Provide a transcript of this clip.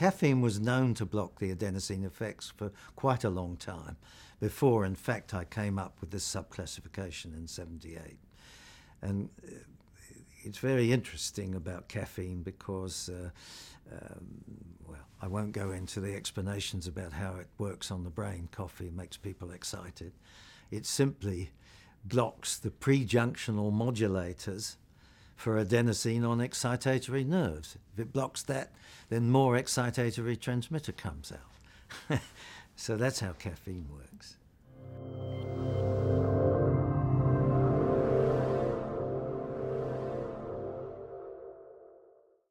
caffeine was known to block the adenosine effects for quite a long time before, in fact, I came up with this subclassification in 78. And uh, it's very interesting about caffeine because, uh, um, well, I won't go into the explanations about how it works on the brain. Coffee makes people excited. It simply blocks the prejunctional modulators for adenosine on excitatory nerves. If it blocks that, then more excitatory transmitter comes out. so that's how caffeine works.